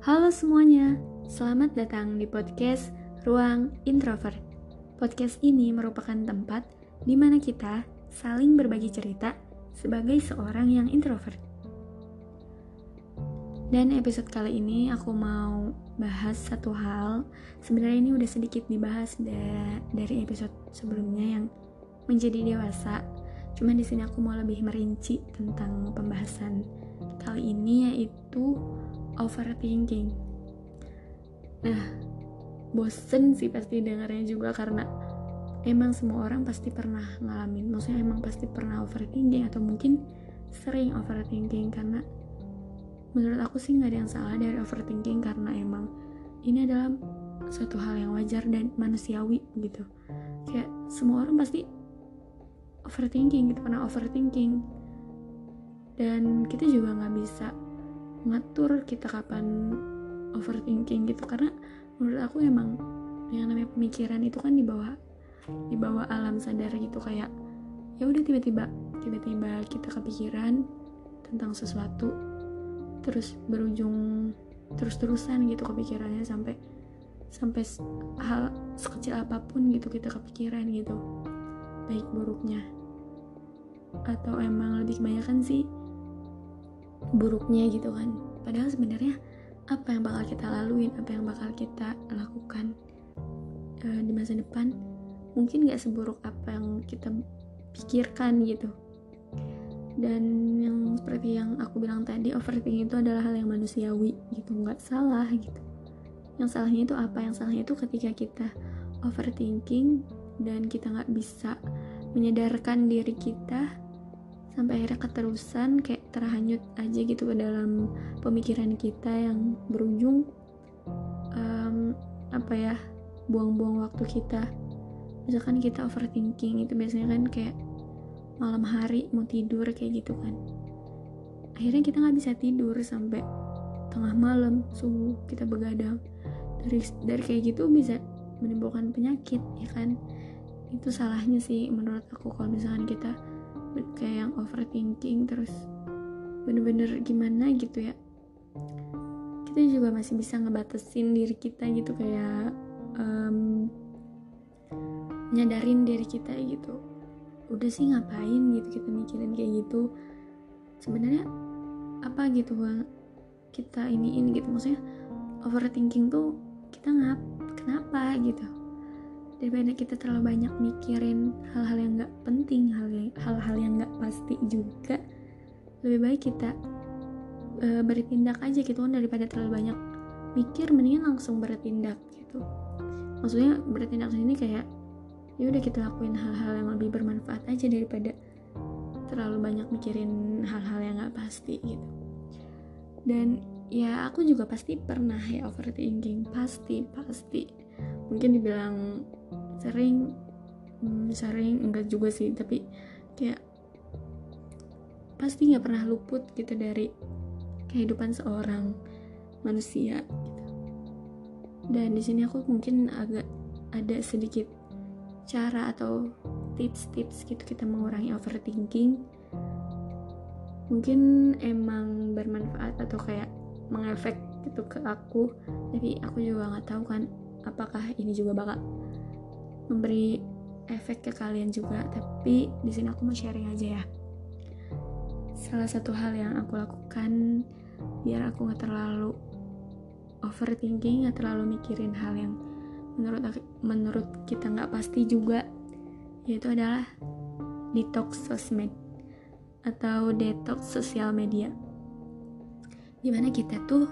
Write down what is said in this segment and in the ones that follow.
Halo semuanya, selamat datang di podcast Ruang Introvert. Podcast ini merupakan tempat di mana kita saling berbagi cerita sebagai seorang yang introvert. Dan episode kali ini aku mau bahas satu hal. Sebenarnya ini udah sedikit dibahas da dari episode sebelumnya yang menjadi dewasa. Cuman di sini aku mau lebih merinci tentang pembahasan kali ini yaitu overthinking. Nah bosen sih pasti dengarnya juga karena emang semua orang pasti pernah ngalamin. Maksudnya emang pasti pernah overthinking atau mungkin sering overthinking karena menurut aku sih nggak ada yang salah dari overthinking karena emang ini adalah suatu hal yang wajar dan manusiawi gitu. Kayak semua orang pasti overthinking gitu pernah overthinking. Dan kita juga nggak bisa ngatur kita kapan overthinking gitu. Karena menurut aku emang yang namanya pemikiran itu kan di bawah di bawah alam sadar gitu. Kayak ya udah tiba-tiba tiba-tiba kita kepikiran tentang sesuatu terus berujung terus-terusan gitu kepikirannya sampai sampai hal sekecil apa pun gitu kita kepikiran gitu. Baik buruknya. Atau emang lebih kebanyakan sih buruknya gitu kan. Padahal sebenarnya apa yang bakal kita laluin apa yang bakal kita lakukan uh, di masa depan mungkin gak seburuk apa yang kita pikirkan gitu. Dan yang seperti yang aku bilang tadi overthinking itu adalah hal yang manusiawi gitu nggak salah gitu. Yang salahnya itu apa? Yang salahnya itu ketika kita overthinking dan kita nggak bisa menyadarkan diri kita sampai akhirnya keterusan kayak terhanyut aja gitu ke dalam pemikiran kita yang berujung um, apa ya buang-buang waktu kita. Misalkan kita overthinking itu biasanya kan kayak malam hari mau tidur kayak gitu kan. Akhirnya kita nggak bisa tidur sampai tengah malam subuh kita begadang. Dari dari kayak gitu bisa menimbulkan penyakit ya kan? Itu salahnya sih menurut aku kalau misalkan kita kayak yang overthinking terus bener-bener gimana gitu ya. Kita juga masih bisa ngebatasin diri kita gitu kayak um, nyadarin diri kita gitu. Udah sih ngapain gitu kita mikirin kayak gitu? Sebenarnya apa gitu kita iniin gitu? Maksudnya overthinking tuh kita ngap kenapa gitu daripada kita terlalu banyak mikirin hal-hal yang nggak penting hal-hal yang nggak pasti juga lebih baik kita uh, bertindak aja gitu kan daripada terlalu banyak mikir mendingan langsung bertindak gitu. Maksudnya bertindak sini kayak ya udah kita lakuin hal-hal yang lebih bermanfaat aja daripada terlalu banyak mikirin hal-hal yang nggak pasti gitu. Dan ya aku juga pasti pernah ya overthinking pasti pasti. Mungkin dibilang sering hmm, sering enggak juga sih tapi kayak pasti nggak pernah luput gitu dari kehidupan seorang manusia gitu. dan di sini aku mungkin agak ada sedikit cara atau tips-tips gitu kita mengurangi overthinking mungkin emang bermanfaat atau kayak mengefek gitu ke aku tapi aku juga nggak tahu kan apakah ini juga bakal memberi efek ke kalian juga tapi di sini aku mau sharing aja ya. Salah satu hal yang aku lakukan biar aku nggak terlalu overthinking nggak terlalu mikirin hal yang menurut menurut kita nggak pasti juga yaitu adalah detox sosmed atau detox sosial media. Di mana kita tuh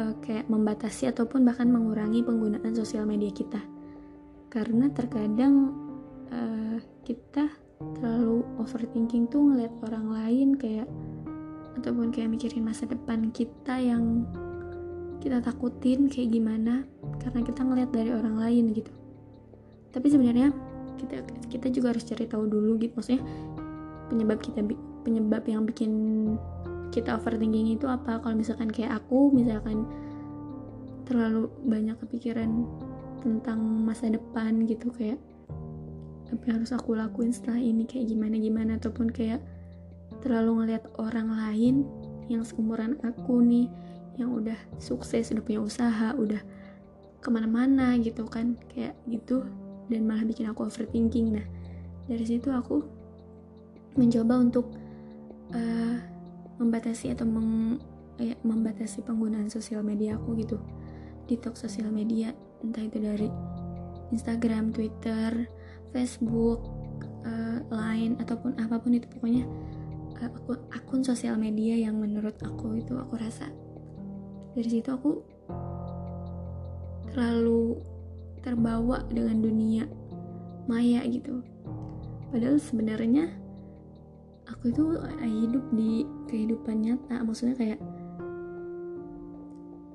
uh, kayak membatasi ataupun bahkan mengurangi penggunaan sosial media kita karena terkadang uh, kita terlalu overthinking tuh ngeliat orang lain kayak ataupun kayak mikirin masa depan kita yang kita takutin kayak gimana karena kita ngeliat dari orang lain gitu. Tapi sebenarnya kita kita juga harus cari tahu dulu gitu. Maksudnya penyebab kita penyebab yang bikin kita overthinking itu apa? Kalau misalkan kayak aku misalkan terlalu banyak kepikiran tentang masa depan gitu kayak apa yang harus aku lakuin setelah ini kayak gimana gimana ataupun kayak terlalu ngeliat orang lain yang seumuran aku nih yang udah sukses udah punya usaha udah ke mana-mana gitu kan kayak gitu dan malah bikin aku overthinking. Nah dari situ aku mencoba untuk uh, membatasi atau meng, ya, membatasi penggunaan sosial media aku gitu detox sosial media entah itu dari Instagram, Twitter, Facebook, uh, Line ataupun apa pun itu pokoknya uh, akun, akun sosial media yang menurut aku itu aku rasa. Dari situ aku terlalu terbawa dengan dunia maya gitu. Padahal sebenarnya aku itu hidup di kehidupan nyata. Maksudnya kayak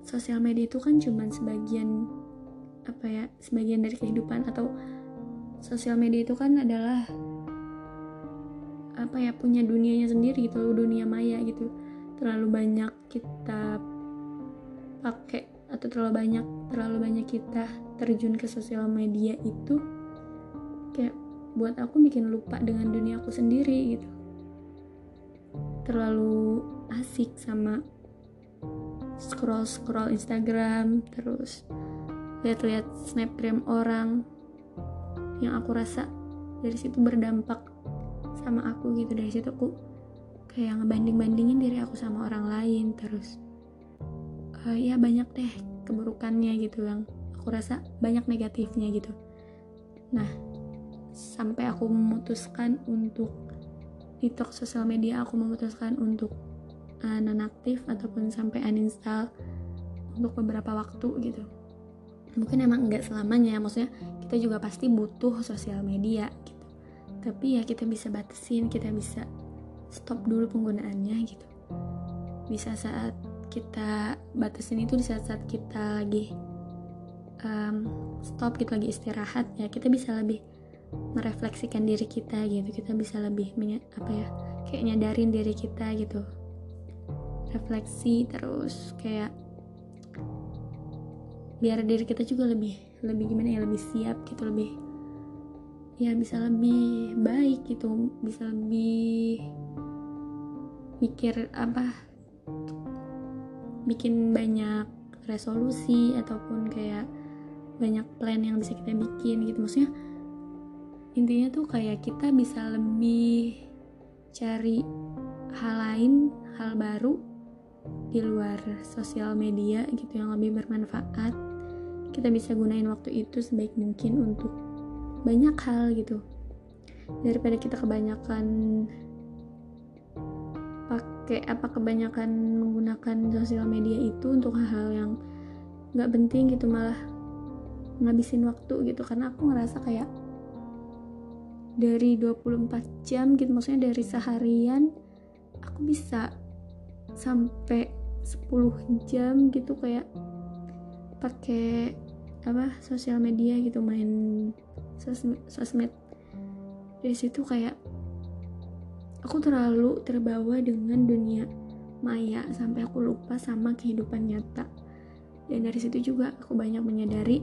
sosial media itu kan cuman sebagian apa ya sebagian dari kehidupan atau sosial media itu kan adalah apa ya punya dunianya sendiri gitu dunia maya gitu. Terlalu banyak kita pakai atau terlalu banyak terlalu banyak kita terjun ke sosial media itu kayak buat aku bikin lupa dengan dunia aku sendiri gitu. Terlalu asik sama scroll scroll Instagram terus lihat-lihat snapgram orang yang aku rasa dari situ berdampak sama aku gitu. Dari situ aku kayak ngebanding bandingin diri aku sama orang lain. Terus uh, ya banyak deh keburukannya gitu yang aku rasa banyak negatifnya gitu. Nah sampai aku memutuskan untuk detox sosial media aku memutuskan untuk uh, nonaktif ataupun sampai uninstall untuk beberapa waktu gitu mungkin emang nggak selamanya maksudnya kita juga pasti butuh sosial media gitu. Tapi ya kita bisa batasin kita bisa stop dulu penggunaannya gitu. Bisa saat kita batasin itu di saat-saat kita lagi um, stop kita lagi istirahat ya kita bisa lebih merefleksikan diri kita gitu. Kita bisa lebih apa ya kayak nyadarin diri kita gitu. Refleksi terus kayak biar diri kita juga lebih lebih gimana ya lebih siap gitu lebih ya bisa lebih baik gitu bisa lebih mikir apa bikin banyak resolusi ataupun kayak banyak plan yang bisa kita bikin gitu. Maksudnya intinya tuh kayak kita bisa lebih cari hal lain hal baru di luar sosial media gitu yang lebih bermanfaat kita bisa gunain waktu itu sebaik mungkin untuk banyak hal gitu. Daripada kita kebanyakan pakai apa kebanyakan menggunakan sosial media itu untuk hal-hal yang nggak penting gitu malah ngabisin waktu gitu. Karena aku ngerasa kayak dari 24 jam gitu maksudnya dari seharian aku bisa sampai 10 jam gitu kayak pakai apa sosial media gitu main sosmed, sosmed. Dari situ kayak aku terlalu terbawa dengan dunia maya sampai aku lupa sama kehidupan nyata. Dan dari situ juga aku banyak menyadari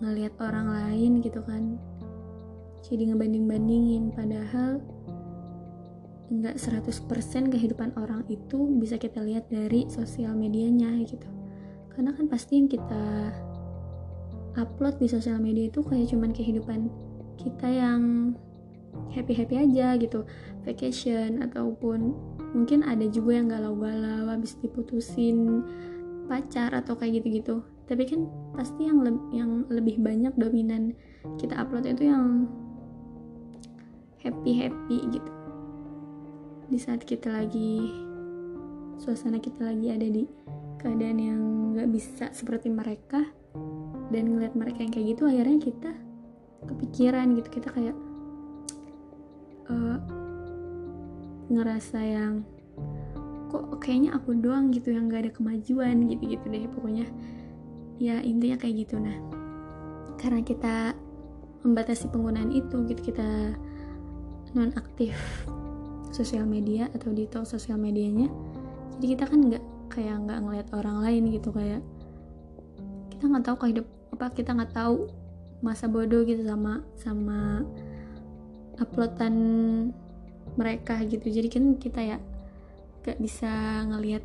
ngelihat orang lain gitu kan. Jadi ngebanding-bandingin padahal nggak 100% kehidupan orang itu bisa kita lihat dari sosial medianya gitu. Karena kan pasti yang kita upload di sosial media itu kayak cuman kehidupan kita yang happy-happy aja gitu. Vacation ataupun mungkin ada juga yang galau-galau habis diputusin pacar atau kayak gitu-gitu. Tapi kan pasti yang le yang lebih banyak dominan kita upload itu yang happy happy gitu di saat kita lagi suasana kita lagi ada di keadaan yang nggak bisa seperti mereka dan ngeliat mereka yang kayak gitu akhirnya kita kepikiran gitu. Kita kayak uh, ngerasa yang kok kayaknya aku doang gitu yang gak ada kemajuan gitu-gitu deh pokoknya. Ya intinya kayak gitu. Nah karena kita membatasi penggunaan itu gitu kita non aktif sosial media atau detox sosial medianya jadi kita kan nggak kayak nggak ngeliat orang lain gitu kayak kita nggak tahu kehidup apa kita nggak tahu masa bodoh gitu sama sama uploadan mereka gitu. Jadi kan kita ya gak bisa ngelihat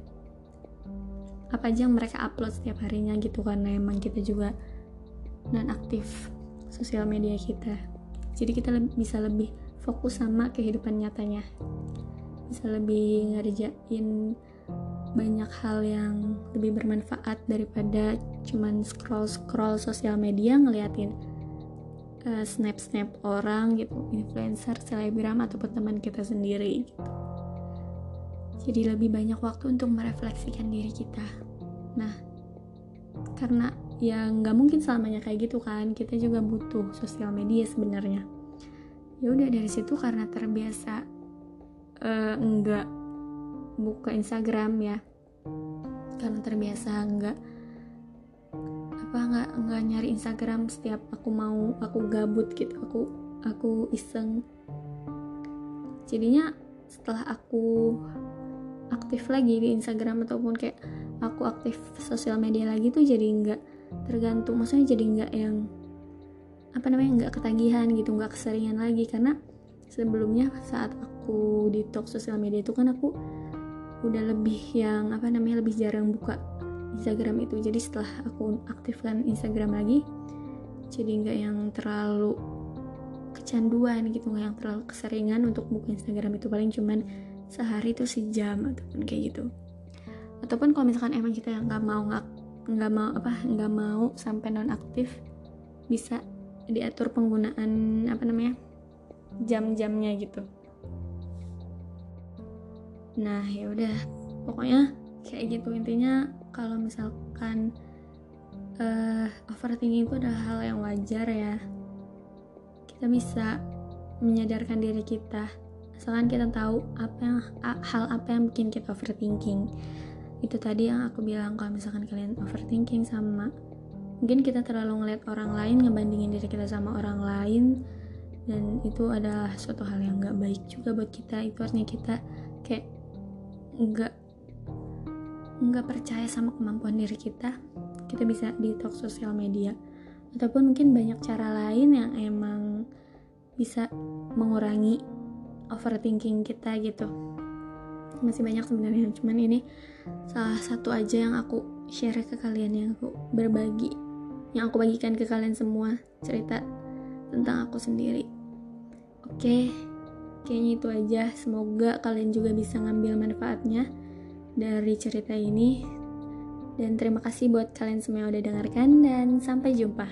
apa aja yang mereka upload setiap harinya gitu karena emang kita juga non aktif sosial media kita. Jadi kita le bisa lebih fokus sama kehidupan nyatanya. Bisa lebih ngerjain banyak hal yang lebih bermanfaat daripada cuman scroll scroll sosial media ngeliatin uh, snap snap orang gitu influencer selebgram ataupun teman kita sendiri gitu. Jadi lebih banyak waktu untuk merefleksikan diri kita. Nah karena ya nggak mungkin selamanya kayak gitu kan kita juga butuh sosial media sebenarnya ya udah dari situ karena terbiasa uh, nggak buka Instagram ya. Karena terbiasa nggak apa nggak nggak nyari Instagram setiap aku mau aku gabut gitu aku aku iseng. Jadinya setelah aku aktif lagi di Instagram ataupun kayak aku aktif sosial media lagi tuh jadi nggak tergantung. Maksudnya jadi nggak yang apa namanya nggak ketagihan gitu nggak keseringan lagi. Karena sebelumnya saat aku talk sosial media itu kan aku udah lebih yang apa namanya lebih jarang buka Instagram itu. Jadi setelah aku aktifkan Instagram lagi jadi nggak yang terlalu kecanduan gitu nggak yang terlalu keseringan untuk buka Instagram itu. Paling cuman sehari tuh sejam ataupun kayak gitu. Ataupun kalau misalkan emang kita yang nggak mau nggak mau apa nggak mau sampai non aktif bisa diatur penggunaan apa namanya jam-jamnya gitu. Nah ya udah. Pokoknya kayak gitu intinya. Kalau misalkan uh, overthinking itu adalah hal yang wajar ya. Kita bisa menyadarkan diri kita. Asalkan kita tahu apa yang hal apa yang bikin kita overthinking. Itu tadi yang aku bilang kalau misalkan kalian overthinking sama mungkin kita terlalu ngeliat orang lain ngebandingin diri kita sama orang lain dan itu adalah suatu hal yang gak baik juga buat kita. Itu artinya kita kayak nggak nggak percaya sama kemampuan diri kita. Kita bisa detox sosial media. Ataupun mungkin banyak cara lain yang emang bisa mengurangi overthinking kita gitu. Masih banyak sebenarnya cuman ini salah satu aja yang aku share ke kalian yang aku berbagi yang aku bagikan ke kalian semua cerita tentang aku sendiri. Oke kayaknya itu aja. Semoga kalian juga bisa ngambil manfaatnya dari cerita ini. Dan terima kasih buat kalian semua yang udah dengarkan dan sampai jumpa